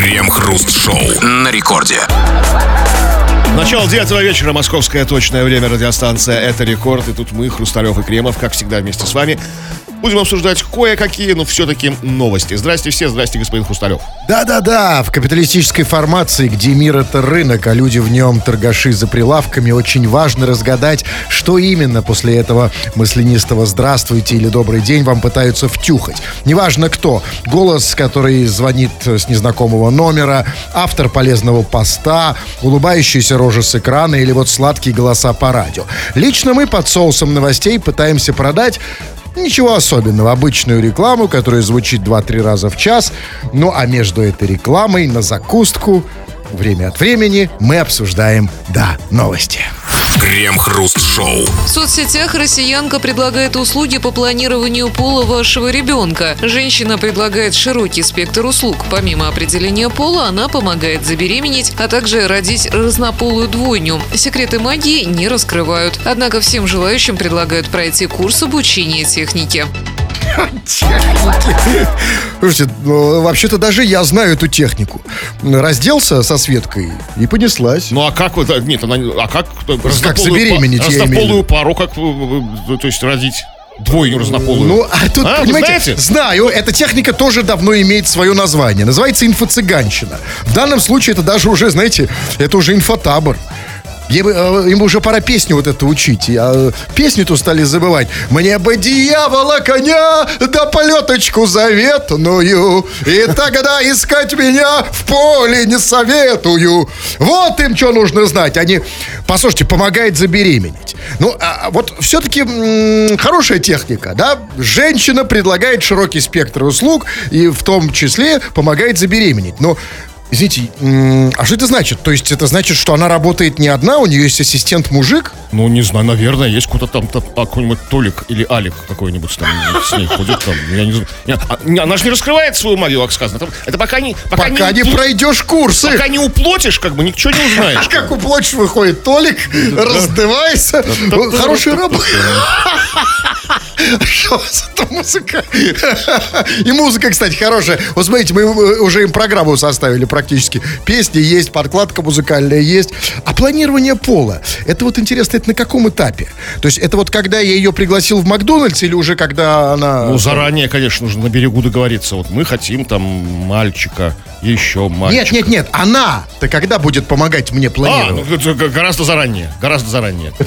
Крем-хруст-шоу на рекорде. Начало девятого вечера, московское точное время, радиостанция «Это рекорд». И тут мы, Хрусталев и Кремов, как всегда, вместе с вами будем обсуждать кое-какие, но все-таки новости. Здрасте все, здрасте, господин Хрусталев. Да-да-да, в капиталистической формации, где мир это рынок, а люди в нем торгаши за прилавками, очень важно разгадать, что именно после этого мысленистого «здравствуйте» или «добрый день» вам пытаются втюхать. Неважно кто. Голос, который звонит с незнакомого номера, автор полезного поста, улыбающаяся рожа с экрана или вот сладкие голоса по радио. Лично мы под соусом новостей пытаемся продать Ничего особенного, обычную рекламу, которая звучит 2-3 раза в час. Ну а между этой рекламой на закуску время от времени мы обсуждаем, да, новости. Крем-хруст-шоу. В соцсетях россиянка предлагает услуги по планированию пола вашего ребенка. Женщина предлагает широкий спектр услуг. Помимо определения пола, она помогает забеременеть, а также родить разнополую двойню. Секреты магии не раскрывают. Однако всем желающим предлагают пройти курс обучения технике. Слушайте, ну, вообще-то даже я знаю эту технику. Разделся со Светкой и понеслась. Ну а как вот, нет, она, а как? Как забеременеть, я имею пару, как, э, э, то есть родить? Двойню разнополую. Ну, а тут, А, понимаете, знаю, эта техника тоже давно имеет свое название. Называется инфо-цыганщина. В данном случае это даже уже, знаете, это уже инфотабор. Ему, ему уже пора песню вот эту учить. А песню-то стали забывать. Мне бы дьявола коня, да полеточку заветную. И тогда искать меня в поле не советую. Вот им что нужно знать. Они, послушайте, помогает забеременеть. Ну, а вот все-таки хорошая техника, да? Женщина предлагает широкий спектр услуг и в том числе помогает забеременеть. Но Извините, а что это значит? То есть это значит, что она работает не одна, у нее есть ассистент-мужик? Ну, не знаю, наверное, есть кто-то там, там какой-нибудь Толик или Алик какой-нибудь там с ней ходит там. Я не знаю. А, она же не раскрывает свою магию, как сказано. Это пока не... Пока, Пока не пройдешь курсы. Пока не уплотишь, как бы, ничего не узнаешь. А как уплотишь, выходит Толик, раздевайся. Ну, Хорошая работа. Что за эта музыка? И музыка, кстати, хорошая. Вот смотрите, мы э, уже им программу составили практически. Песни есть, подкладка музыкальная есть. А планирование пола, это вот интересно, это на каком этапе? То есть это вот когда я ее пригласил в Макдональдс или уже когда она... Ну, заранее, конечно, нужно на берегу договориться. Вот мы хотим там мальчика, еще мальчика. Нет, нет, нет, она-то когда будет помогать мне А, планировать? ну, это г- гораздо заранее, гораздо заранее.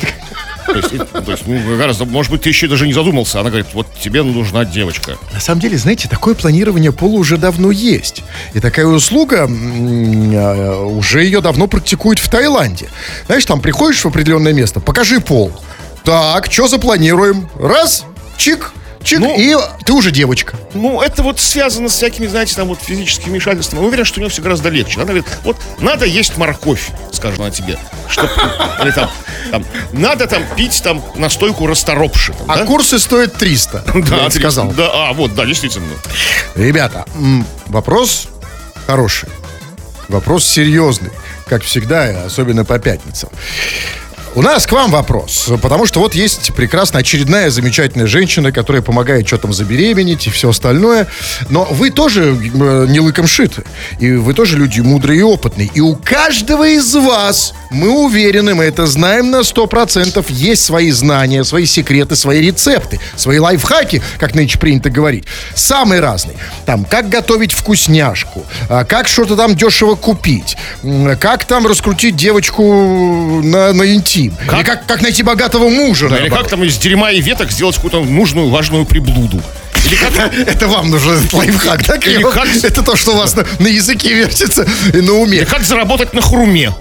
То есть, и- то есть, ну, гораздо, может быть, ты еще даже не задумался. Она говорит, вот тебе нужна девочка. На самом деле, знаете, такое планирование пола уже давно есть. И такая услуга, э, уже ее давно практикуют в Таиланде. Знаешь, там приходишь в определенное место, покажи пол. Так, что запланируем? Раз, чик, чик, Ну. и ты уже девочка. Ну, это вот связано с всякими, знаете, там вот физическими вмешательствами. Я уверен, что у него все гораздо легче. Она говорит, вот надо есть морковь, скажет она тебе. Чтоб, или там, там, надо там пить там настойку расторопши. там, А да? курсы стоят 300, я Да, им сказал. Да, а, вот, да, действительно. Ребята, вопрос хороший. Вопрос серьезный. Как всегда, особенно по пятницам. У нас к вам вопрос, потому что вот есть прекрасная очередная замечательная женщина, которая помогает что там забеременеть и все остальное. Но вы тоже э, не лыком шиты. И вы тоже люди мудрые и опытные. И у каждого из вас, мы уверены, мы это знаем на 100%, есть свои знания, свои секреты, свои рецепты, свои лайфхаки, как нынче принято говорить. Самые разные. Там, как готовить вкусняшку, а, как что-то там дешево купить, как там раскрутить девочку на, на интим. Как? Или как, как найти богатого мужа. Да, или как там из дерьма и веток сделать какую-то нужную, важную приблуду. Или как Это вам нужен лайфхак, да, Или Кирилл? как- Это то, что у вас на, на языке вертится и на уме. Или как заработать на хруме.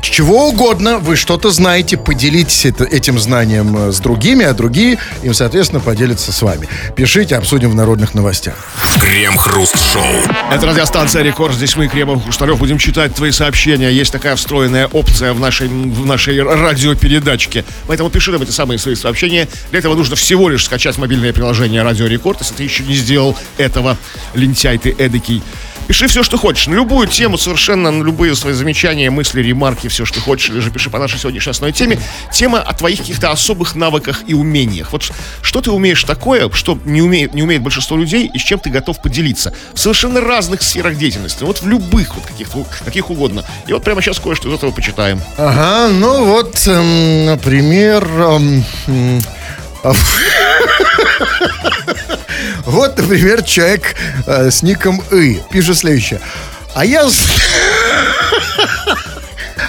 Чего угодно, вы что-то знаете, поделитесь это- этим знанием э, с другими, а другие им, соответственно, поделятся с вами. Пишите, обсудим в народных новостях. Крем-хруст-шоу. Это радиостанция «Рекорд». Здесь мы, Кремов Хрусталев, будем читать твои сообщения. Есть такая встроенная опция в нашей, в нашей радиопередачке. Поэтому пиши нам эти самые свои сообщения. Для этого нужно всего лишь скачать мобильное приложение «Радио Рекорд». Если ты еще не сделал этого, лентяй ты эдакий. Пиши все, что хочешь. На любую тему, совершенно на любые свои замечания, мысли, ремарки, все, что хочешь. Или же пиши по нашей сегодняшней основной теме. Тема о твоих каких-то особых навыках и умениях. Вот что ты умеешь такое, что не умеет, не умеет большинство людей, и с чем ты готов поделиться. В совершенно разных сферах деятельности. Вот в любых, вот каких-то, каких угодно. И вот прямо сейчас кое-что из этого почитаем. Ага, ну вот, эм, например... эм, Вот, например, человек э, с ником И пишет следующее. А я...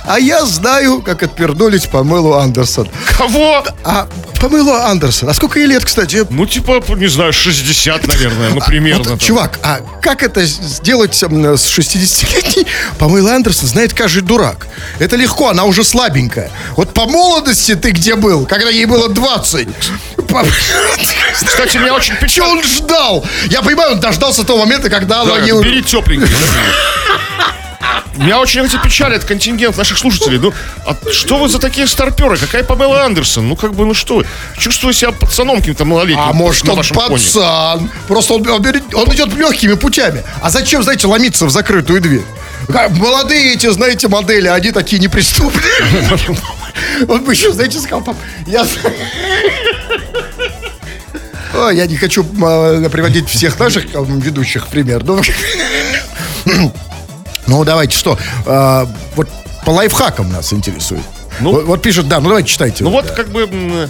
А я знаю, как отпернулись Памелу Андерсон. Кого? А Памелу Андерсон, а сколько ей лет, кстати? Ну, типа, не знаю, 60, наверное, ну, примерно. Вот, чувак, а как это сделать с 60-летней? Памела Андерсон знает каждый дурак. Это легко, она уже слабенькая. Вот по молодости ты где был, когда ей было 20? По- Кстати, меня очень Че печально. он ждал? Я понимаю, он дождался того момента, когда она Да, уже- бери тепленький. Меня очень эти печалит контингент наших слушателей. Ну, а что вы за такие старперы? Какая Памела Андерсон? Ну, как бы, ну что? Чувствую себя пацаном каким-то малолетним. А может он пацан? Просто он, он идет легкими путями. А зачем, знаете, ломиться в закрытую дверь? Как Молодые эти, знаете, модели, они такие неприступные. Он бы еще, знаете, сказал, пап, я... Ой, я не хочу а, приводить всех наших а, ведущих в пример. Ну, ну, давайте, что? А, Вот по лайфхакам нас интересует. Ну. вот, вот пишет, да, ну давайте читайте. Ну вот, как бы, м,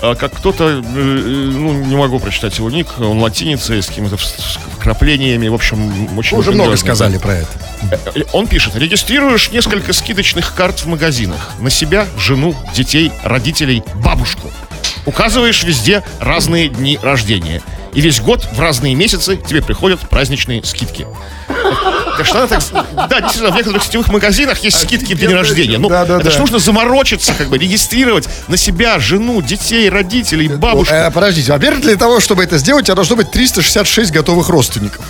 а, как кто-то, э, э, ну, не могу прочитать его ник, он латиницей, с какими-то вкраплениями, в общем, очень... Уже много сказали да. про это. Э, Он пишет, регистрируешь несколько скидочных карт в магазинах. На себя, жену, детей, родителей, бабушку. Указываешь везде разные дни рождения. И весь год в разные месяцы тебе приходят праздничные скидки. Надо так... Да, действительно, в некоторых сетевых магазинах есть скидки в день рождения. Ну, Да, да, это да. ж нужно заморочиться, как бы, регистрировать на себя жену, детей, родителей, бабушку. Э, подождите, во-первых, для того, чтобы это сделать, у тебя должно быть 366 готовых родственников.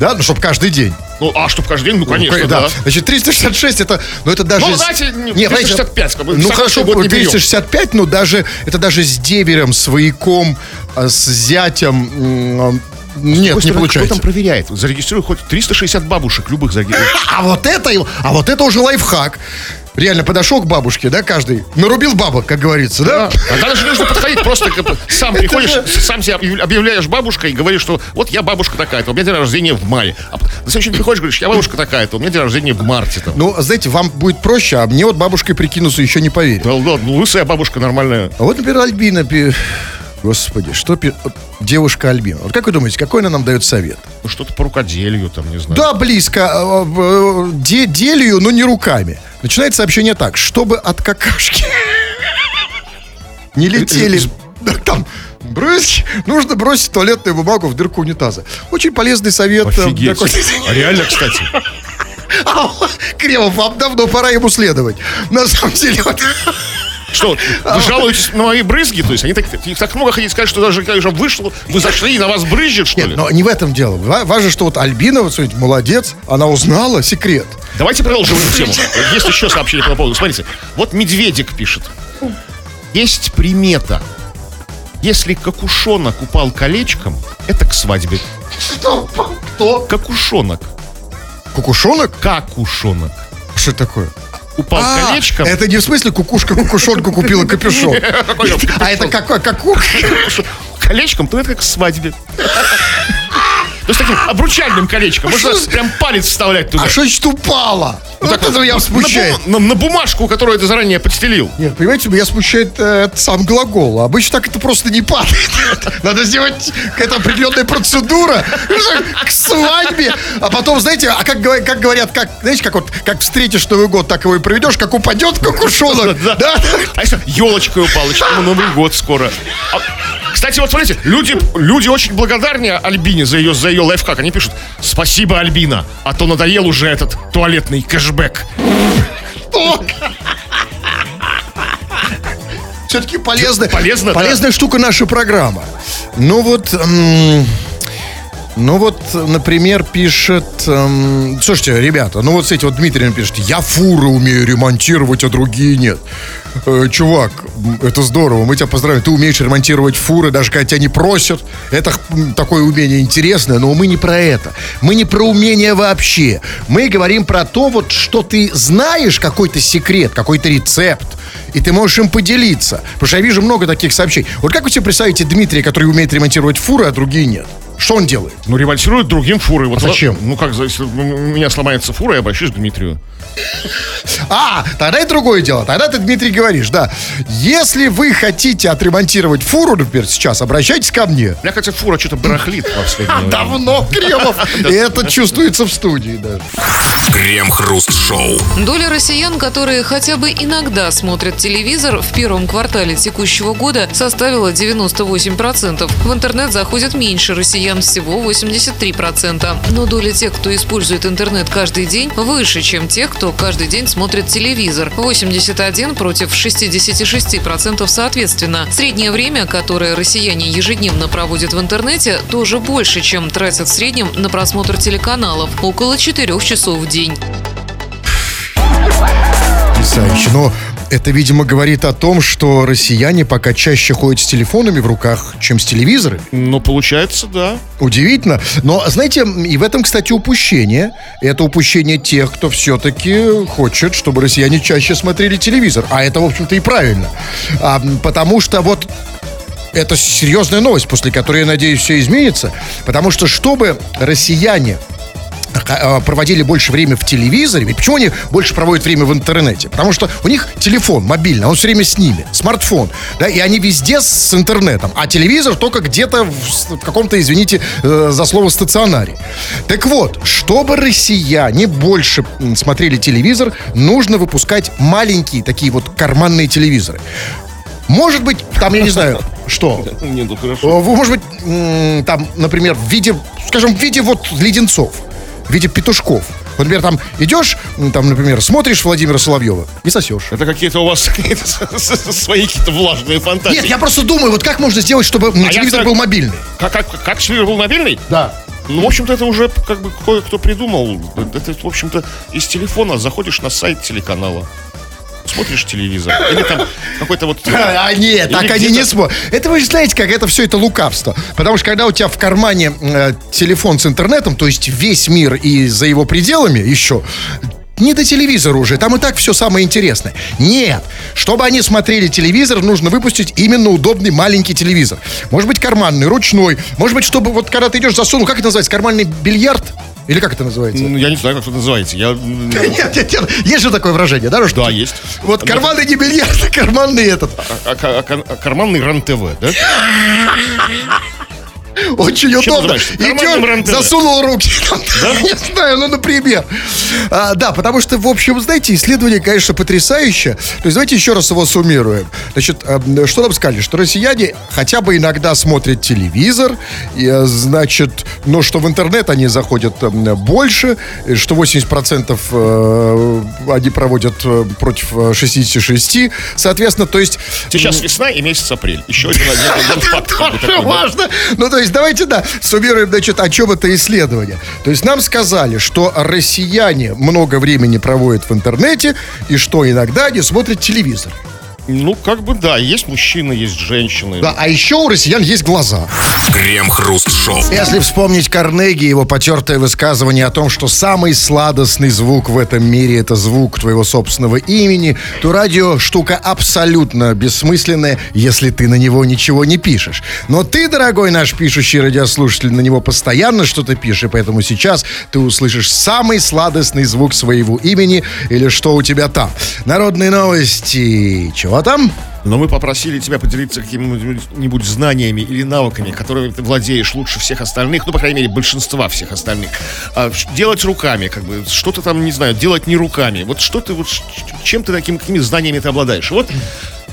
Да, ну, чтобы каждый день. Ну, а чтоб каждый день, ну, конечно, Ну, да. Значит, 366 это, ну, это даже... Ну, знаете, не, Не, понимаете, 365, как бы, Ну, хорошо, не берем. 365, ну, даже, это даже с деверем, с вояком, а, с зятем, м, нет, Какой не стороны, получается. Кто там проверяет? Зарегистрируй хоть 360 бабушек любых. А вот это, а вот это уже лайфхак. Реально подошел к бабушке, да, каждый, нарубил бабок, как говорится, да? А даже не нужно подходить, просто сам приходишь, сам себя объяв- объявляешь бабушкой и говоришь, что вот я бабушка такая-то, у меня день рождения в мае. А на следующий день приходишь говоришь, я бабушка такая-то, у меня день рождения в марте. Там. Ну, знаете, вам будет проще, а мне вот бабушкой прикинуться еще не поверит. Да, да, ну, лысая бабушка нормальная. А вот, например, Альбина, господи, что пи- девушка Альбина. Вот как вы думаете, какой она нам дает совет? Ну, что-то по рукоделию, там, не знаю. Да, близко. э, э, де- делью, но не руками. Начинается сообщение так. Чтобы от какашки не летели... Там брызги, нужно бросить туалетную бумагу в дырку унитаза. Очень полезный совет. э, Офигеть. такой. А реально, кстати. А, Кремов, вам давно пора ему следовать. На самом деле, вот... Что, вы жалуетесь на мои брызги? То есть они так, их так много хотите сказать, что даже когда уже вышло, вы зашли и на вас брызжет, что Нет, ли? но не в этом дело. Ва- Важно, что вот Альбина, вот смотрите, молодец, она узнала секрет. Давайте продолжим эту тему. Есть еще сообщение по поводу. Смотрите, вот Медведик пишет. Есть примета. Если какушонок упал колечком, это к свадьбе. Что? Кто? Какушонок. Кукушонок? Какушонок. Что это такое? Упал А, колечком. Это не в смысле кукушка кукушонку купила капюшон. А это какой? Какой? колечком, то это как свадьбе. То есть таким обручальным колечком. Можно что за- прям палец вставлять туда. А что значит упала? Вот Так это меня на смущает. бу- На, на бумажку, которую ты заранее подстелил. Нет, понимаете, меня смущает э, сам глагол. Обычно так это просто не падает. Надо сделать какая-то определенная процедура к свадьбе. А потом, знаете, а как, как говорят, как, знаете, как вот как встретишь Новый год, так его и проведешь, как упадет кукушонок. Да. Да? А если елочкой упала, что Новый год скоро. А, кстати, вот смотрите, люди, люди очень благодарны Альбине за ее, за ее лайфхак. Они пишут, спасибо, Альбина, а то надоел уже этот туалетный кэшбэк. Все-таки полезная, Полезно, да. полезная штука наша программа. Ну вот, м, Ну вот, например, пишет... эм, слушайте, ребята, ну вот эти вот Дмитрий пишет, я фуры умею ремонтировать, а другие нет. Э, чувак, это здорово, мы тебя поздравляем. Ты умеешь ремонтировать фуры, даже когда тебя не просят. Это такое умение интересное, но мы не про это. Мы не про умение вообще. Мы говорим про то, вот, что ты знаешь какой-то секрет, какой-то рецепт, и ты можешь им поделиться. Потому что я вижу много таких сообщений. Вот как вы себе представите Дмитрия, который умеет ремонтировать фуры, а другие нет? Что он делает? Ну, ремонтируют другим фуры. Вот А зачем? Ну, как, если у меня сломается фура, я обращусь к Дмитрию. А, тогда это другое дело. Тогда ты, Дмитрий, говоришь, да. Если вы хотите отремонтировать фуру, например, сейчас, обращайтесь ко мне. У меня, кстати, фура что-то барахлит во последнее. Давно, Кремов. И это чувствуется в студии, да. Крем-хруст-шоу. Доля россиян, которые хотя бы иногда смотрят телевизор, в первом квартале текущего года составила 98%. В интернет заходит меньше россиян, всего 83%. Но доля тех, кто использует интернет каждый день, выше, чем тех, кто каждый день смотрит телевизор. 81 против 66% соответственно. Среднее время, которое россияне ежедневно проводят в интернете, тоже больше, чем тратят в среднем на просмотр телеканалов. Около 4 часов в день. Потрясающе. Но это, видимо, говорит о том, что россияне пока чаще ходят с телефонами в руках, чем с телевизорами. Ну, получается, да. Удивительно. Но, знаете, и в этом, кстати, упущение. Это упущение тех, кто все-таки хочет, чтобы россияне чаще смотрели телевизор. А это, в общем-то, и правильно. А, потому что вот это серьезная новость, после которой, я надеюсь, все изменится. Потому что, чтобы россияне проводили больше времени в телевизоре. Ведь почему они больше проводят время в интернете? Потому что у них телефон мобильный, он все время с ними, смартфон, да, и они везде с интернетом, а телевизор только где-то в, в каком-то, извините э, за слово, стационаре. Так вот, чтобы россияне больше смотрели телевизор, нужно выпускать маленькие такие вот карманные телевизоры. Может быть, там, я не знаю, что? Не, ну хорошо. Э, Может быть, там, например, в виде, скажем, в виде вот леденцов, в виде петушков. Вот, например, там идешь, там, например, смотришь Владимира Соловьева и сосешь. Это какие-то у вас какие-то свои какие-то влажные фантазии. Нет, я просто думаю, вот как можно сделать, чтобы А я телевизор так- был мобильный? Как, как, как телевизор был мобильный? Да. Ну, в общем-то, это уже как бы кое-кто придумал. Это, в общем-то, из телефона заходишь на сайт телеканала, смотришь телевизор. Или там какой-то вот... А, нет, так они не смотрят. Это вы же знаете, как это все это лукавство. Потому что когда у тебя в кармане э, телефон с интернетом, то есть весь мир и за его пределами еще, не до телевизора уже, там и так все самое интересное. Нет, чтобы они смотрели телевизор, нужно выпустить именно удобный маленький телевизор. Может быть, карманный, ручной. Может быть, чтобы вот когда ты идешь засунул, как это называется, карманный бильярд? Или как это называется? Ну, Я не знаю, как это называется. Я... Нет, нет, нет. Есть же такое выражение, да? что- Да, есть. Вот карманный не бильярд, а карманный этот. А- а- а- а- карманный РАН-ТВ, да? Очень удобно. РЕН-ТВ. засунул руки. Не знаю, ну, например. А, да, потому что, в общем, знаете, исследование, конечно, потрясающее. То есть, давайте еще раз его суммируем. Значит, а, что нам сказали? Что россияне хотя бы иногда смотрят телевизор, а, значит, но что в интернет они заходят а, больше, что 80% э, они проводят э, против э, 66. Соответственно, то есть... Сейчас весна и месяц апрель. Еще один, один- факт. Тоже важно. Ну, то есть, давайте, да, суммируем, значит, о чем это исследование. То есть, нам сказали, что россияне много времени проводят в интернете и что иногда они смотрят телевизор. Ну, как бы да, есть мужчины, есть женщины. Да, а еще у россиян есть глаза. Крем-хруст-шоу. Если вспомнить Карнеги, его потертое высказывание о том, что самый сладостный звук в этом мире это звук твоего собственного имени, то радио штука абсолютно бессмысленная, если ты на него ничего не пишешь. Но ты, дорогой наш пишущий радиослушатель, на него постоянно что-то пишешь, и поэтому сейчас ты услышишь самый сладостный звук своего имени или что у тебя там. Народные новости. Чего там? Но мы попросили тебя поделиться какими-нибудь знаниями или навыками, которыми ты владеешь лучше всех остальных, ну, по крайней мере, большинства всех остальных. А, делать руками, как бы, что-то там, не знаю, делать не руками. Вот что ты, вот, чем ты таким, какими знаниями ты обладаешь? Вот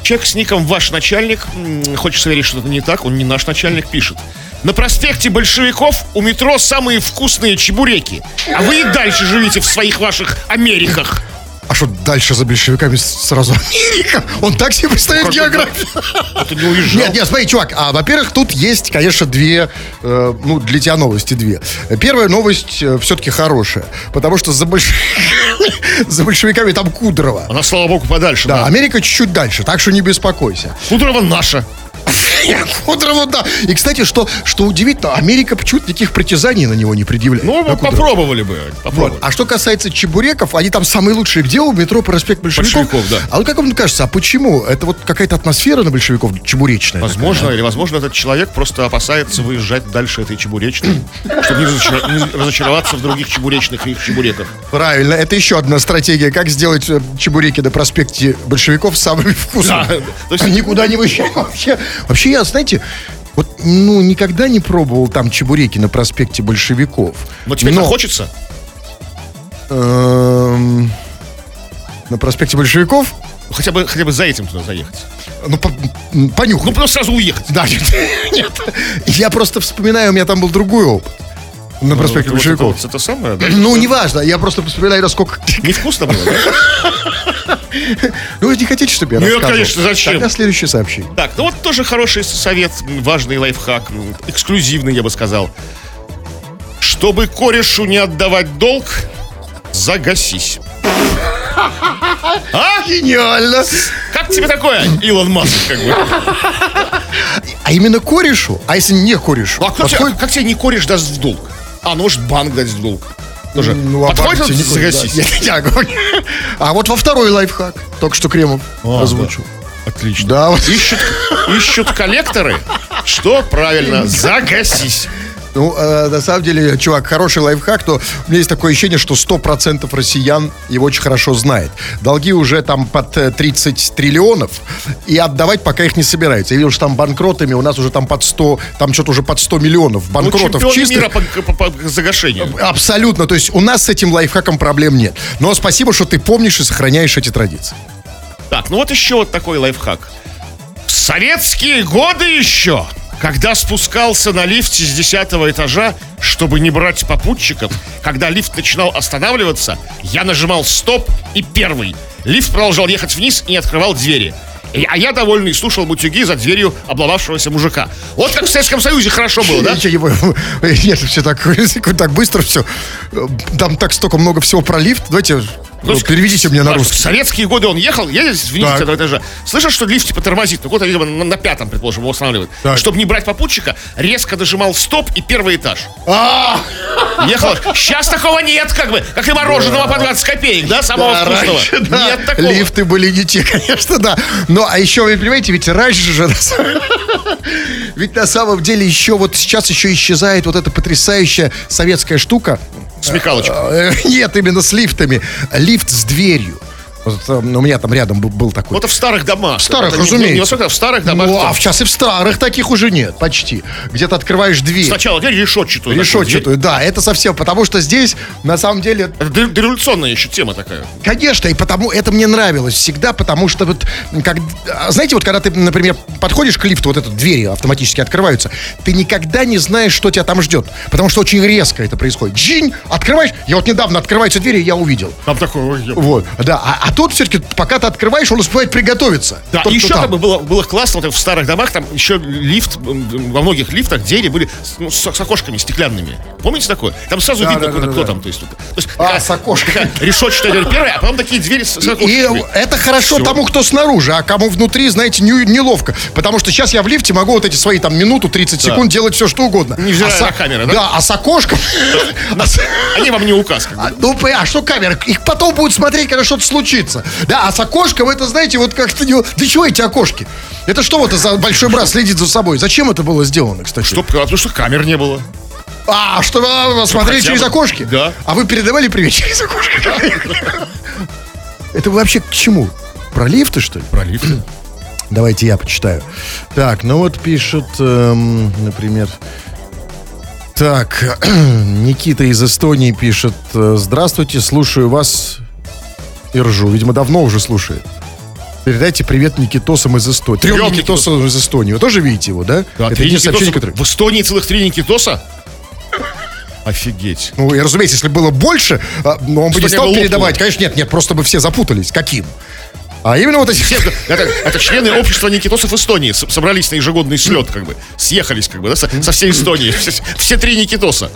человек с ником «Ваш начальник», хочется верить, что это не так, он не наш начальник, пишет. На проспекте большевиков у метро самые вкусные чебуреки. А вы и дальше живите в своих ваших Америках. А что дальше за большевиками сразу Америка. Он так себе представляет Как географию. Ты не уезжал. Нет, нет, смотри, чувак, а, во-первых, тут есть, конечно, две, э, ну, для тебя новости две. Первая новость все-таки хорошая, потому что за, больш- за большевиками там Кудрова. Она, слава богу, подальше. Да, Да. Америка чуть-чуть дальше, так что не беспокойся. Кудрова наша. Кудрова, да. И, кстати, что, что удивительно, Америка почему-то никаких притязаний на него не предъявляет. Ну, На попробовали бы. Вот. Попробовали. А что касается чебуреков, они там самые лучшие. Где у метро проспект большевиков? Большевиков, да. А вот как вам кажется, а почему? Это вот какая-то атмосфера на большевиков чебуречная? Возможно, или возможно, этот человек просто опасается выезжать дальше этой чебуречной, чтобы не, разочар- не разочароваться в других чебуречных и чебуреках. Правильно, это еще одна стратегия, как сделать э, чебуреки на проспекте большевиков самыми вкусными. Да, Никуда не выезжаем вообще. Вообще, я, знаете, вот, ну, никогда не пробовал там чебуреки на проспекте большевиков. Но тебе так хочется? эм, на проспекте большевиков? Хотя бы, хотя бы за этим туда заехать. Ну, по- м, понюхай. Ну, просто сразу уехать. Да, нет, нет. Я просто вспоминаю, у меня там был другой опыт. На проспекте Ну, Вот это большевиков. вот Это самое, да? Ну, неважно, я просто вспоминаю, насколько... Невкусно было, да? Ну, вы не хотите, чтобы я Нет, конечно, зачем? Тогда следующее сообщение. Так, ну вот тоже хороший совет, важный лайфхак, эксклюзивный, я бы сказал. Чтобы корешу не отдавать долг, загасись. А? Гениально! Как тебе такое, Илон Маск, как бы? А именно корешу? А если не корешу? А как, тебе, как тебе не кореш даст в долг? А, ну, может, банк даст в долг. Тоже Ну, а подходит не загасись? да. Я- я. А вот во второй лайфхак. Только что Кремов А, озвучил. Отлично. Да, вот. Ищут, ищут коллекторы. Что правильно? Загасись. Ну, э, на самом деле, чувак, хороший лайфхак, то у меня есть такое ощущение, что 100% россиян его очень хорошо знает. Долги уже там под э, 30 триллионов, и отдавать пока их не собираются. Я видел, что там банкротами у нас уже там под 100, там что-то уже под 100 миллионов Ну, банкротов чемпионы чистых. мира по, по- по загашению. Абсолютно. То есть у нас с этим лайфхаком проблем нет. Но спасибо, что ты помнишь и сохраняешь эти традиции. Так, ну вот еще вот такой лайфхак. В советские годы еще, когда спускался на лифте с 10 этажа, чтобы не брать попутчиков, когда лифт начинал останавливаться, я нажимал стоп и первый. Лифт продолжал ехать вниз и не открывал двери. А я довольный слушал мутюги за дверью обломавшегося мужика. Вот как в Советском Союзе хорошо было, да? Ничего, его- Нет, все так, так быстро все. Там так столько много всего про лифт. Давайте То есть, переведите мне на В русский. советские годы он ехал, едет вниз Так. этого этажа. Слышишь, что лифт типа тормозит? Ну, вот, видимо, на, на пятом, предположим, его останавливает. Так. Чтобы не брать попутчика, резко нажимал стоп и первый этаж. А, Ехал. Сейчас такого нет, как бы, как и мороженого по 20 копеек, да, самого да, вкусного. раньше, да, Нет такого. лифты были не те, конечно, да. Но, а еще, вы понимаете, ведь раньше же... Ведь на самом деле еще вот сейчас еще исчезает вот эта потрясающая советская штука. Смекалочка. Э, Нет, именно с лифтами. Лифт с дверью. Вот, э, у меня там рядом был, был такой. Вот это в старых домах. В старых, Это разумеется. Не, не высоко, а в старых домах. Ну, там. а сейчас и в старых таких уже нет, почти. Где ты открываешь дверь. Сначала дверь решетчатую. Решетчатую, да, это совсем, потому что здесь, на самом деле. Это дореволюционная еще тема такая. Конечно, и потому это мне нравилось всегда, потому что вот, как, а, знаете, вот когда ты, например, подходишь к лифту, вот эти двери автоматически открываются, ты никогда не знаешь, что тебя там ждет, потому что очень резко это происходит. Джинь, открываешь, я вот недавно открываются двери, и я увидел. Там такое... ой, ё- Вот, да, а, а тут все-таки, пока ты открываешь, он успевает приготовиться. Да, Тот, еще там. там было, было классно, вот в старых домах, там еще лифт, во многих лифтах двери были с, ну, с, с окошками стеклянными. Помните такое? Там сразу Да, видно, да, кто, да, кто да. там. То есть, то есть А, с окошками. решетчатая дверь первая, а потом такие двери с, с И окошками. это хорошо Всё. тому, кто снаружи, а кому внутри, знаете, не- неловко. Потому что сейчас я в лифте могу вот эти свои там минуту, 30 секунд делать все, что угодно. Невзирая А со- на камеры, да? Да, а с окошком... а с- Они вам не указ. как бы. а, Ну, а что камера? Их потом будут смотреть, когда что-то случится. Да, а с окошком это, знаете, вот как-то... не- Для чего эти окошки? Это что вот за большой брат следит за собой? Зачем это было сделано, кстати? Что, потому что камер не было. А, чтобы а, смотреть хотя через бы. окошки? Да. А вы передавали привет через окошко? Это вы вообще к чему? Про лифты, что ли? Про лифты. Давайте я почитаю. Так, ну вот пишет, эм, например... Так, Никита из Эстонии пишет. э, Здравствуйте, слушаю вас и ржу. Видимо, давно уже слушает. Передайте привет Никитосам из Эстонии. Трем Трем Никитосам из Эстонии. Вы тоже видите его, да? Да, Это три единственное Никитоса. общение, которое... В Эстонии целых три Никитоса? Офигеть. Ну, и, разумеется, если было больше, а, ну, он бы не стал передавать. Конечно, нет, нет, просто бы все запутались. Каким? А именно вот эти... Все, это, это члены общества Никитосов Эстонии собрались на ежегодный слет, как бы. Съехались, как бы, да, со, со всей Эстонии. Все, все три Никитоса.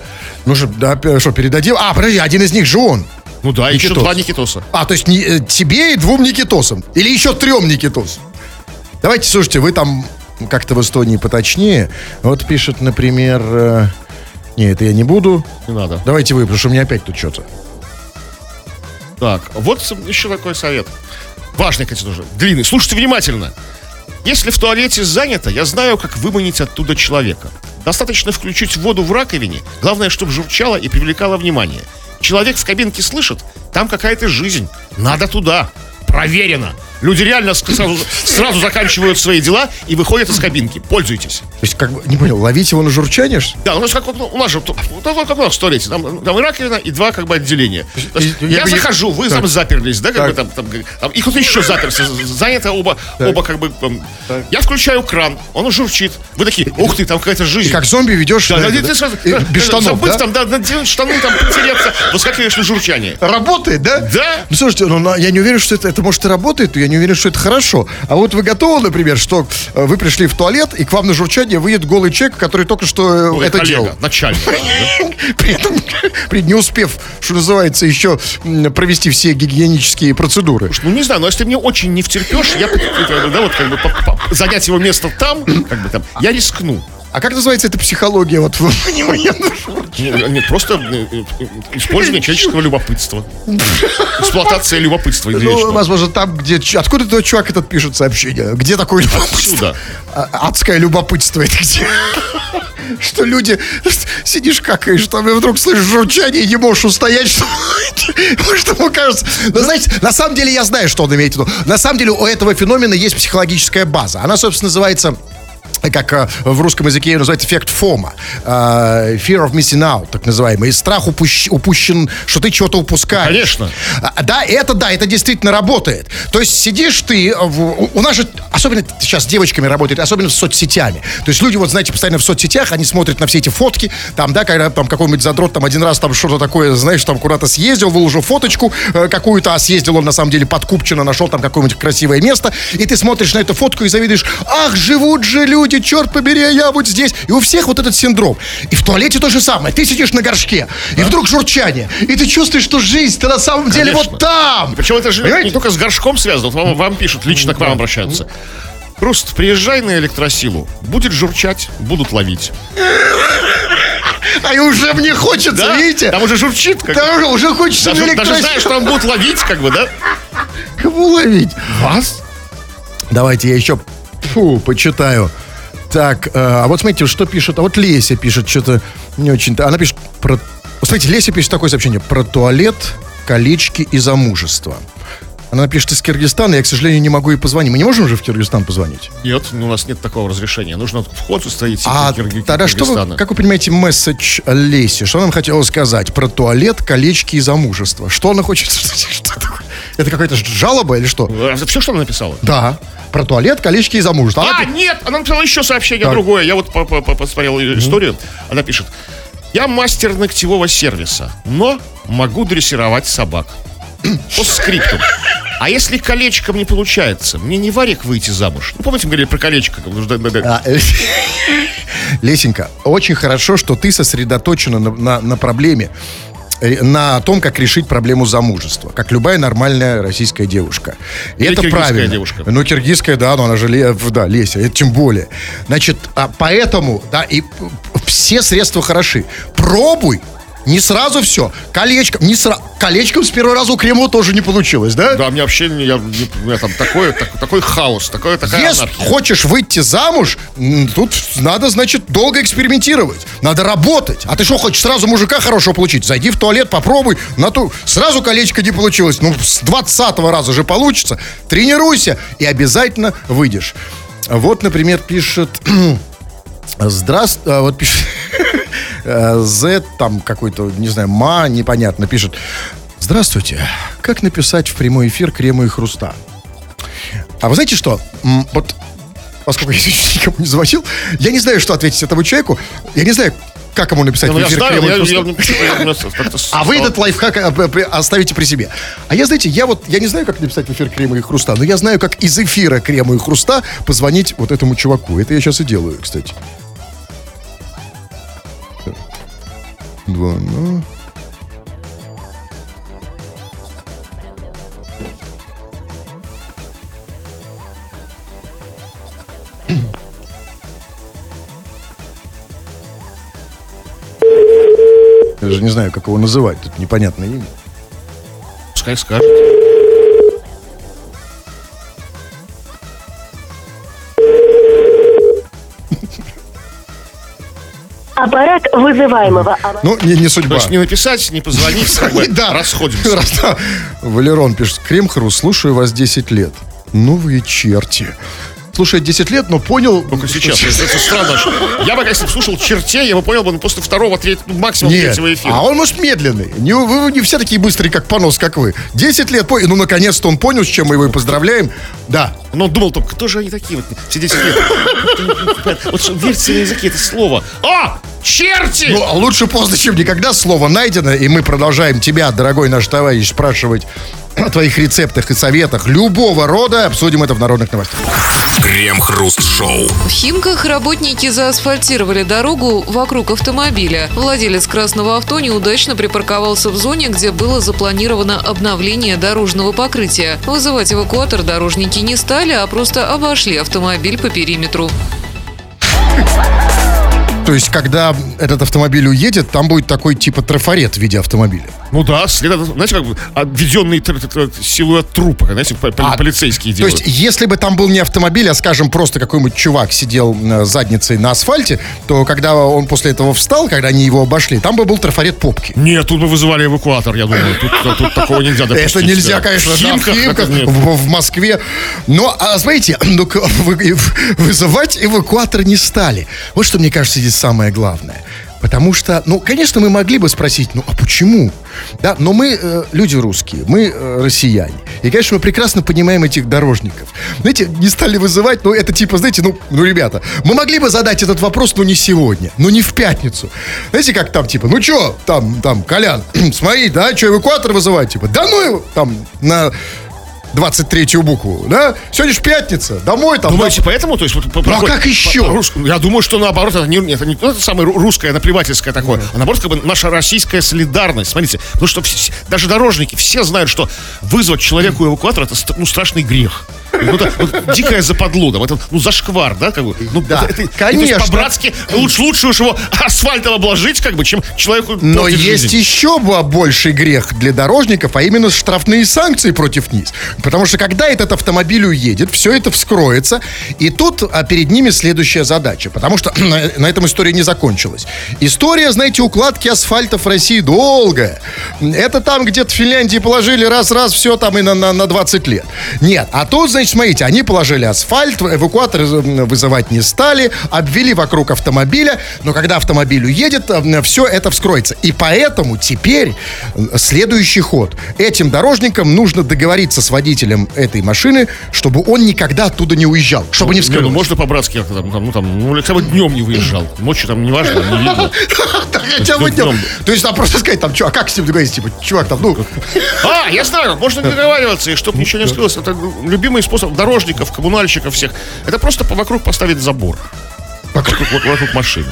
Ну же, да, что, передадим? А, подожди, один из них же он. Ну да, еще Никитос. два Никитоса. А, то есть не, э, тебе и двум Никитосам. Или еще трем Никитосам. Давайте, слушайте, вы там как-то в Эстонии поточнее. Вот пишет, например... э, Не, это я не буду. Не надо. Давайте вы, потому что у меня опять тут что-то. Так, вот еще такой совет. Важный, кстати, тоже. Длинный. Слушайте внимательно. Если в туалете занято, я знаю, как выманить оттуда человека. Достаточно включить воду в раковине. Главное, чтобы журчало и привлекало внимание. Человек в кабинке слышит, там какая-то жизнь. Надо туда. Проверено. Люди реально сразу, сразу заканчивают свои дела и выходят из кабинки. Пользуйтесь. То есть, как бы, не понял, ловить его на журчание? Да, у нас как ну, у нас же вот как у нас в туалете, там, там и раковина, и два как бы отделения. Есть И- я, я захожу, вы Так. там заперлись, да, как Так. бы там, там, там, и кто-то еще заперся, занято оба, оба как бы. там. Я включаю кран, он журчит. Вы такие, ух ты, там какая-то жизнь. И как зомби ведешь... Да, да, это, ты да? сразу, И да, без штанов, забыть да? там, да, надеть штаны, там, потереться, выскакиваешь на журчание. Работает, да? Да. Ну, слушайте, ну, я не уверен, что это, это может и работает, но я не уверен, что это хорошо. А вот вы готовы, например, что э, вы пришли в туалет, и к вам на журчание выйдет голый человек, который только что э, Ну, это коллега, делал. начальник. При этом, не успев, что называется, еще провести все гигиенические процедуры. Ну, не знаю, но если мне очень не втерпешь, я, да, вот как бы по- по- занять его место там, как бы там, я рискну. А как называется эта психология? Вот вы понимаете? Нет, нет, просто э, э, использование человеческого любопытства. Эксплуатация любопытства. Ну, что? возможно, там, где... Откуда этот чувак этот пишет сообщение? Где такое любопытство? Отсюда. А- Адское любопытство это где? Что люди... Сидишь какаешь, там и вдруг слышишь журчание и не можешь устоять, что... Может, ему кажется... Но, знаете, на самом деле я знаю, что он имеет в виду. На самом деле у этого феномена есть психологическая база. Она, собственно, называется как э, в русском языке ее называют эффект ФОМа. Э, Fear of missing out, так называемый. И страх упущ- упущен, что ты чего-то упускаешь. Конечно. А, Да, это да, это действительно работает. То есть сидишь ты, в- у, нас же, особенно сейчас с девочками работает, особенно с соцсетями. То есть люди, вот знаете, постоянно в соцсетях, они смотрят на все эти фотки, там, да, когда там какой-нибудь задрот там один раз там что-то такое, знаешь, там куда-то съездил, выложил фоточку э, какую-то, а съездил он на самом деле под Купчино, нашел там какое-нибудь красивое место, и ты смотришь на эту фотку и завидуешь, ах, живут же люди, черт побери, а я вот здесь. И у всех вот этот синдром. И в туалете то же самое. Ты сидишь на горшке, и вдруг журчание, и ты чувствуешь, что жизнь-то на самом деле Конечно. вот там. Причем это же Понимаете? не только с горшком связано. Вот вам, вам пишут, лично к вам обращаются. Просто приезжай на электросилу. Будет журчать, будут ловить. А и уже мне хочется, Да? видите? Там уже журчит. Как бы. Там уже, уже хочется на Даже, даже электросилу. знаешь, что там будут ловить, как бы, да? Кого ловить? Вас? Давайте я еще фу, почитаю. Так, э, а вот смотрите, что пишет. А вот Леся пишет что-то не очень-то. Она пишет про... Смотрите, Леся пишет такое сообщение. Про туалет, колечки и замужество. Она пишет из Киргизстана, я, к сожалению, не могу ей позвонить. Мы не можем уже в Киргизстан позвонить? Нет, ну, у нас нет такого разрешения. Нужно вход установить А Кирги- тогда что вы, как вы понимаете, месседж Леси? Что она нам хотела сказать про туалет, колечки и замужество? Что она хочет? Что такое? Это какая-то жалоба или что? Все, что она написала? Да, про туалет, колечки и замужество. Она А, нет, она написала еще сообщение Так. другое. Я вот по- по- по- посмотрел ее историю. Она пишет. Я мастер ногтевого сервиса, но могу дрессировать собак. По скрипту. А если колечком не получается, мне не варик выйти замуж. Ну, помните, мы говорили про колечко. А, э, Лесенька, очень хорошо, что ты сосредоточена на, на- на проблеме, э, на том, как решить проблему замужества, как любая нормальная российская девушка. И Или это киргизская правильно. девушка. Ну, киргизская, да, но она же, Ле- да, Леся, это тем более. Значит, а поэтому, да, и все средства хороши. Пробуй, не сразу все. Колечком, не сразу. Колечком с первого раза у Кремова тоже не получилось, да? Да, меня вообще не- я, не- у меня там такой, так- такой хаос, такое, такая Если анархия. хочешь выйти замуж, тут надо, значит, долго экспериментировать. Надо работать. А ты что, хочешь сразу мужика хорошего получить? Зайди в туалет, попробуй. На ту... Сразу колечко не получилось. Ну, с 20 раза же получится. Тренируйся, и обязательно выйдешь. Вот, например, пишет... Здравствуй, вот пишет Z, там какой-то, не знаю, Ма, непонятно, пишет. Здравствуйте. Как написать в прямой эфир крема и хруста? А вы знаете что? Вот, поскольку я никому не звонил, я не знаю, что ответить этому человеку. Я не знаю, как ему написать Ну, в эфир знаю, и я- хруста? я я А вы этот лайфхак а, оставите при себе. А я, знаете, я вот, я не знаю, как написать в эфир крема и хруста, но я знаю, как из эфира крема и хруста позвонить вот этому чуваку. Это я сейчас и делаю, кстати. Два, ну... Я же не знаю, как его называть. Тут непонятное имя. Пускай скажет. Аппарат вызываемого. Ну, не, не судьба. То есть не написать, не позвонить, как бы расходимся. Да. Валерон пишет, Крем-Хру, слушаю вас 10 лет. Ну вы черти. Слушай, 10 лет, но понял... Только сейчас. Это, странно. Я бы, если бы слушал черте, я бы понял бы ну, после второго, третьего, ну, максимум Нет, третьего эфира. а он, может, медленный. Не, вы не все такие быстрые, как понос, как вы. 10 лет, понял. Ну, наконец-то он понял, с чем мы его и поздравляем. Да. Но он думал, только кто же они такие, вот, все 10 лет. Вот что верьте на языке это слово. А! Черти! Ну, а лучше поздно, чем никогда. Слово найдено, и мы продолжаем тебя, дорогой наш товарищ, спрашивать о твоих рецептах и советах любого рода. Обсудим это в народных новостях. Крем-хруст-шоу. В Химках работники заасфальтировали дорогу вокруг автомобиля. Владелец красного авто неудачно припарковался в зоне, где было запланировано обновление дорожного покрытия. Вызывать эвакуатор дорожники не стали, а просто обошли автомобиль по периметру. То есть, когда этот автомобиль уедет, там будет такой типа трафарет в виде автомобиля. Ну да, след, знаете, как бы обведенный силуэт трупа, знаете, А, полицейские То делают. есть, если бы там был не автомобиль, а, скажем, просто какой-нибудь чувак сидел э, задницей на асфальте, то когда он после этого встал, когда они его обошли, там бы был трафарет попки. Нет, тут бы вызывали эвакуатор, я думаю. Тут, тут- такого нельзя допустить. Это нельзя, конечно, В в Химках нет. в, в Москве. Но, а, смотрите, ну, вызывать эвакуатор не стали. Вот что, мне кажется, здесь самое главное. Потому что, ну, конечно, мы могли бы спросить, ну, а почему? Да, но мы э, люди русские, мы э, россияне. И, конечно, мы прекрасно понимаем этих дорожников. Знаете, не стали вызывать, ну, это типа, знаете, ну, ну, ребята, мы могли бы задать этот вопрос, но не сегодня, но не в пятницу. Знаете, как там, типа, ну, что, там, там, Колян, смотри, да, что, эвакуатор вызывать, типа, да ну, его, там, на 23-ю букву, да? Сегодня же пятница, домой там. Думаете, поэтому? То есть, вот, по- Ну, а как по- еще? по- рус- Я думаю, что наоборот, это не, это не то самое ру- русское, наплевательское такое, а наоборот, как бы наша российская солидарность. Смотрите, потому что вс- даже дорожники все знают, что вызвать человеку эвакуатор это ну, страшный грех. Ну, это, вот дикая западло, там, это, ну, зашквар, да, как бы. Ну, Да, это- это- конечно. то есть по-братски лучше, лучше уж его асфальтом обложить, как бы, чем человеку Но есть жизнь. еще бо- больший грех для дорожников, а именно штрафные санкции против них. Потому что когда этот автомобиль уедет, все это вскроется, и тут а, перед ними следующая задача. Потому что на, на этом история не закончилась. История, знаете, укладки асфальта в России долгая. Это там где-то в Финляндии положили раз-раз все там и на, на, на 20 лет. Нет, а тут, значит, смотрите, они положили асфальт, эвакуатор м, вызывать не стали, обвели вокруг автомобиля, но когда автомобиль уедет, все это вскроется. И поэтому теперь э, следующий ход. Этим дорожникам нужно договориться с водителем этой машины, чтобы он никогда оттуда не уезжал, чтобы не Не, вскрылось. ну можно по-братски как-то там, там, ну там, ну хотя бы днем не выезжал. Ночью там неважно, не видно. Хотя бы Ну, днем. днем. То есть там просто сказать, там, чё, а как с ним договориться, типа, чувак, там, ну, А, я знаю, можно договариваться, и чтобы ничего не вскрылось. Это любимый способ дорожников, коммунальщиков всех. Это просто вокруг поставить забор. Вокруг, вокруг машины.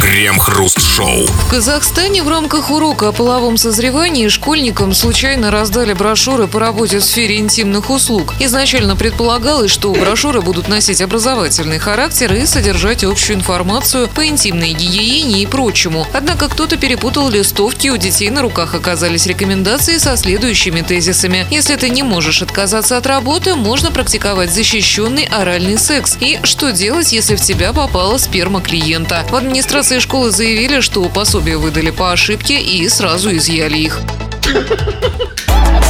Крем-хруст-шоу. В Казахстане в рамках урока о половом созревании школьникам случайно раздали брошюры по работе в сфере интимных услуг. Изначально предполагалось, что брошюры будут носить образовательный характер и содержать общую информацию по интимной гигиене и прочему. Однако кто-то перепутал листовки, у детей на руках оказались рекомендации со следующими тезисами. Если ты не можешь отказаться от работы, можно практиковать защищенный оральный секс. И что делать, если в тебя попала сперма клиента? В администрации школы заявили, что пособия выдали по ошибке и сразу изъяли их.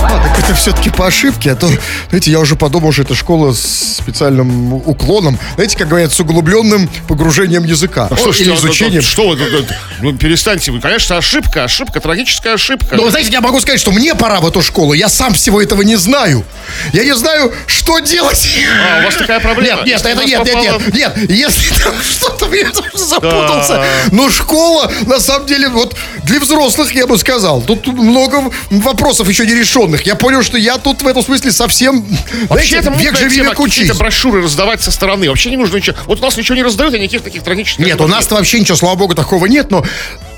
А, так это все-таки по ошибке, а то, знаете, я уже подумал, что это школа с специальным уклоном, знаете, как говорят, с углубленным погружением языка. А что, ж, Или ну, изучением. ну, Что вы ну, перестаньте вы. Конечно, ошибка, ошибка, трагическая ошибка. Но, вы знаете, я могу сказать, что мне пора в эту школу. Я сам всего этого не знаю. Я не знаю, что делать. А, у вас такая проблема? Нет, нет, Если это нет, нет, попало- нет, нет. Если там что-то я запутался. Да. Но школа, на самом деле, вот для взрослых, я бы сказал, тут много вопросов еще не решенных. Я понял, что я тут в этом смысле совсем, Вообще, это век живи, век учись. какие-то брошюры раздавать со стороны. Вообще не нужно ничего. Вот у нас ничего не раздают, и никаких таких трагических... Нет, у нас-то вообще ничего, слава богу, такого нет, но...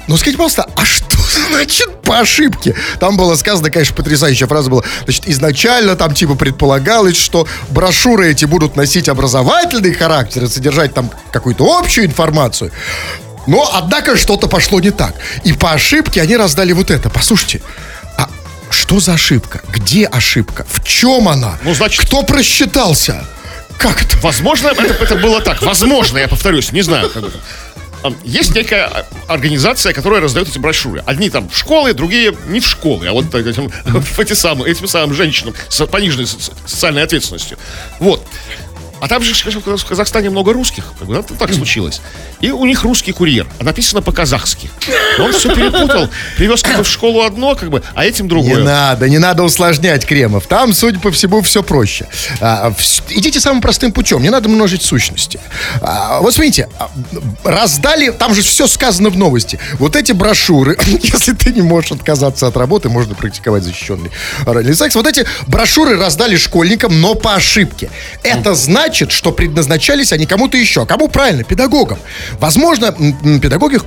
Но скажите, пожалуйста, а что значит по ошибке? Там было сказано, конечно, потрясающая фраза была. Значит, изначально там типа предполагалось, что брошюры эти будут носить образовательный характер и содержать там какую-то общую информацию. Но, однако, что-то пошло не так. И по ошибке они раздали вот это. Послушайте, а что за ошибка? Где ошибка? В чем она? Ну, значит- Кто просчитался? Как это? Возможно, это, это было так. Возможно, я повторюсь, не знаю. Как. А, Есть некая организация, которая раздает эти брошюры. Одни там в школы, другие не в школы, а вот этим, эти самые, этим самым женщинам с пониженной со- социальной ответственностью. Вот. А там же в Казахстане много русских. Это так случилось. И у них русский курьер. А написано по-казахски. Он все перепутал. Привез как бы в школу одно, как бы, а этим Не другое. надо, не надо усложнять кремов. Там, судя по всему, все проще. А, вс- идите самым простым путем, не надо множить сущности. А, вот смотрите, а, раздали, там же все сказано в новости. Вот эти брошюры, если ты не можешь отказаться от работы, можно практиковать защищенный оральный секс. Вот эти брошюры раздали школьникам, но по ошибке. Это значит, что предназначались они кому-то еще. Кому правильно? Педагогам. Возможно, педагоги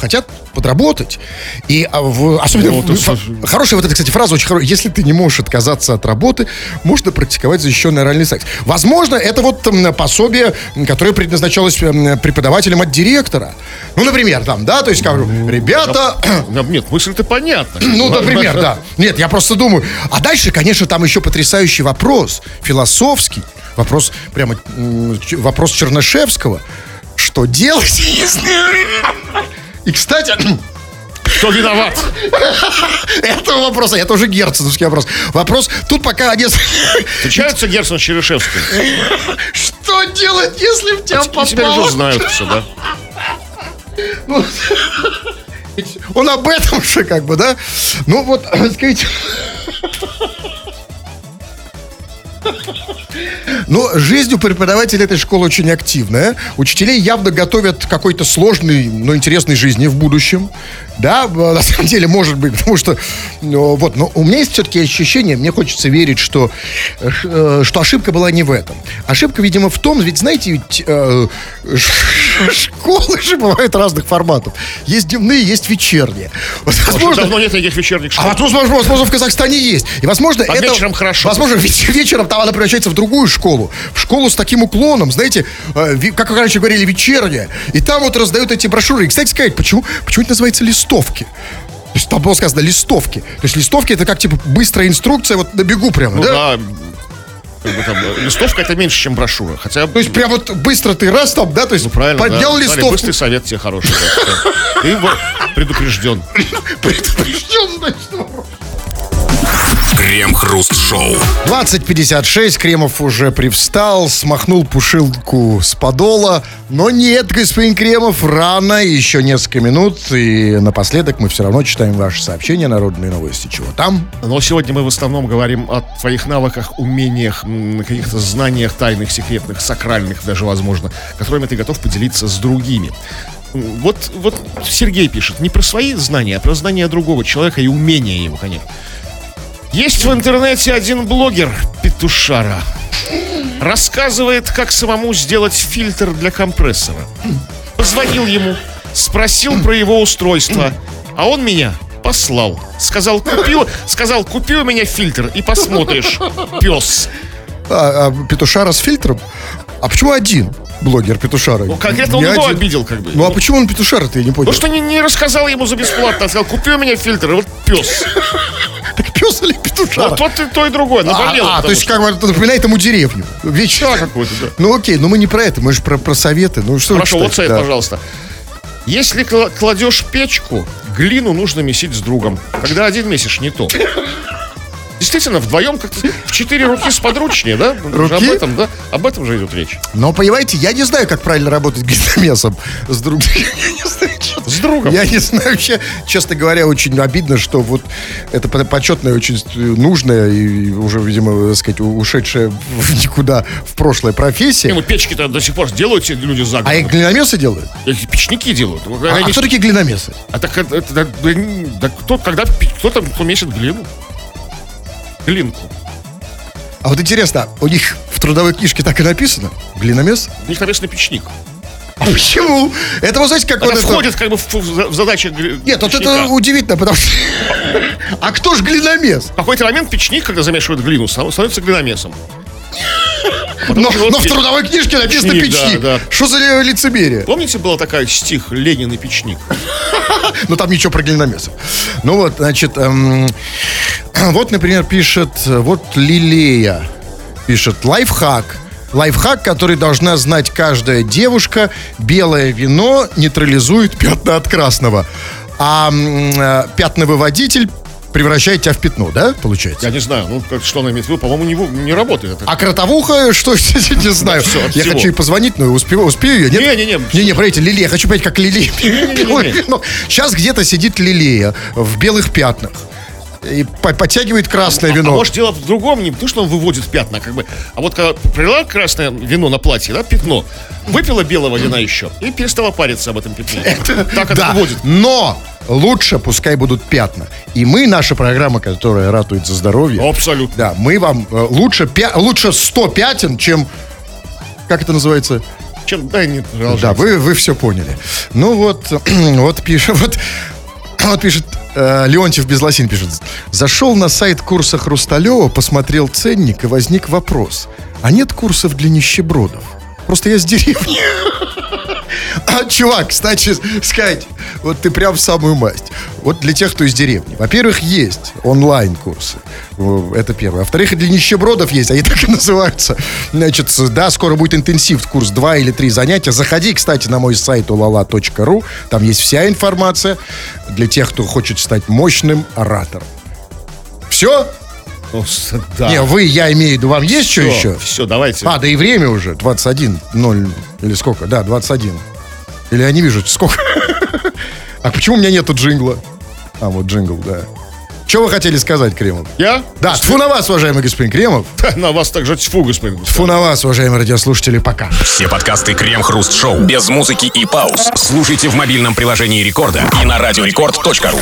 хотят подработать. И а, в- особенно Ну, в- фа- слушай. Хорошая вот эта, кстати, фраза очень хорошая. Если ты не можешь отказаться от работы, можно практиковать защищенный оральный секс. Возможно, это вот м, пособие, которое предназначалось преподавателям от директора. Ну, например, там, да, то есть, как бы, ребята... Да, Нет, мысль-то понятна. Ну, например, да. Нет, я просто думаю. А дальше, конечно, там еще потрясающий вопрос. Философский. Вопрос, прямо, вопрос Чернышевского. Что делать, если... И, кстати, Кто виноват? этого вопроса, это уже герценовский вопрос. Вопрос, тут пока один... Встречаются Герцен с Черешевским? Что делать, если в тебя И теперь уже знают все, да? Он об этом же, как бы, да? Ну, вот, скажите... Ну, жизнь у преподавателя этой школы очень активная. Учителей явно готовят к какой-то сложной, но интересной жизни в будущем. Да, на самом деле, может быть, потому что, ну, вот, но у меня есть все-таки ощущение, мне хочется верить, что, э, э, что ошибка была не в этом. Ошибка, видимо, в том, ведь, знаете, ведь э, школы же бывают разных форматов. Есть дневные, есть вечерние. Вот, возможно, давно нет никаких вечерних а школ. вот, возможно, возможно, в Казахстане есть. И, возможно, А это... вечером хорошо. Возможно, веч- вечером там она превращается в другую школу. В школу с таким уклоном, знаете, э, как вы раньше говорили, вечерняя. И там вот раздают эти брошюры. И, кстати сказать, почему, почему это называется листовки? То есть там было сказано листовки. То есть листовки это как типа быстрая инструкция вот на бегу прямо, Ну да? да, там, э, листовка это меньше, чем брошюра. Хотя, То есть прям вот быстро ты раз там, да, то есть ну правильно, поднял да. Листовку. быстрый совет тебе хороший. Ты предупрежден. Предупрежден, значит, Крем-хруст-шоу. 20.56, Кремов уже привстал, смахнул пушилку с подола. Но нет, господин Кремов, рано, еще несколько минут. И напоследок мы все равно читаем ваши сообщения, народные новости. Чего там? Но сегодня мы в основном говорим о твоих навыках, умениях, каких-то знаниях тайных, секретных, сакральных даже, возможно, которыми ты готов поделиться с другими. Вот, вот Сергей пишет, не про свои знания, а про знания другого человека и умения его, конечно. Есть в интернете один блогер, Петушара. Рассказывает, как самому сделать фильтр для компрессора. Позвонил ему, спросил про его устройство, а он меня послал. Сказал, купи, сказал, купи у меня фильтр и посмотришь, пес. А, а, Петушара с фильтром? А почему один блогер Петушара? Ну, конкретно он Не его один. обидел, как бы. Ну, а почему он Петушара-то, я не понял. Ну, что не, не рассказал ему за бесплатно, а сказал, купи у меня фильтр, и вот пес. Так пес или Петушара? Вот, вот и то, и другое, А, наболело. а, то потому есть что- как бы напоминает ему деревню. Вечер. какой-то, да. Ну окей, но мы не про это, мы же про, про советы. Ну что Хорошо, вот совет, Да. пожалуйста. Если кла- кладешь печку, глину нужно месить с другом. Когда один месишь, не то. Действительно, вдвоем как-то в четыре руки сподручнее, да? Руки? Об этом, да? Об этом же идет речь. Но, понимаете, я не знаю, как правильно работать глиномесом с другом. С другом. Я не знаю, вообще, честно говоря, очень обидно, что вот это по- почетное, очень нужное и уже, видимо, так сказать, ушедшая в никуда в прошлое профессия. ну печки-то до сих пор делают люди за А их глиномесы делают? Эти печники делают. А, Они- а кто такие глиномесы? А так это, это- да, да, да кто, когда, кто там помесит глину? Глинку. А вот интересно, у них в трудовой книжке так и написано? Глиномес? У них написано печник. А почему? Это, вы знаете, как вот Это это... входит как бы в, в задачи гли- Нет, вот это удивительно, потому что... А кто ж глиномес? В какой-то момент печник, когда замешивает глину, становится глиномесом. Но, вот но в трудовой книжке написано Печник, да, печник. да. Что за ли- лицемерие? Помните, был такой стих «Ленин и печник»? Ну, там ничего про глиномесов. Ну вот, значит, эм, вот, например, пишет, вот Лилея пишет, лайфхак. Лайфхак, который должна знать каждая девушка. Белое вино нейтрализует пятна от красного. А э, пятновыводитель превращает тебя в пятно, да, получается? Я не знаю, ну как, что она имеет в виду, по-моему, не, не работает. А кротовуха, что, не знаю. я всего. хочу ей позвонить, но успею, успею я, нет? Не-не-не. Не-не, смотрите, Лилия, я хочу понять, как Лилия. Сейчас где-то сидит Лилия в белых пятнах. И по- подтягивает красное А вино. может дело в другом, не то, что он выводит пятна, как бы, а вот когда пролила красное вино на платье, да, пятно, выпила белого вина еще и перестала париться об этом пятне. так это да, выводит. но лучше пускай будут пятна. И мы, наша программа, которая ратует за здоровье, Абсолютно. да, мы вам э, лучше, пя- лучше 100 пятен, чем, как это называется, Чем, да, не Да, вы, вы все поняли. Ну вот, вот пишет, вот, вот пишет, э, Леонтьев Безлосин пишет. Зашел на сайт курса Хрусталева, посмотрел ценник, и возник вопрос. А нет курсов для нищебродов? Просто я с деревни. А, чувак, кстати, сказать, вот ты прям в самую масть. Вот для тех, кто из деревни. Во-первых, есть онлайн-курсы. Это первое. Во-вторых, для нищебродов есть. Они так и называются. Значит, да, скоро будет интенсив, курс 2 или 3 занятия. Заходи, кстати, на мой сайт ulala.ru. Там есть вся информация для тех, кто хочет стать мощным оратором. Все? Ну, да. Не, вы, я имею в виду, вам есть что еще? Все, давайте. А, да и время уже, 21, 0, или сколько? Да, 21. Или я не вижу, сколько. А почему у меня нету джингла? А, вот джингл, да. Что вы хотели сказать, Кремов? Я? Да, тьфу на вас, уважаемый господин Кремов. На вас также тьфу, господин. Тьфу на вас, уважаемые радиослушатели, пока. Все подкасты Крем-Хруст Шоу без музыки и пауз слушайте в мобильном приложении Рекорда и на радиорекорд.ру.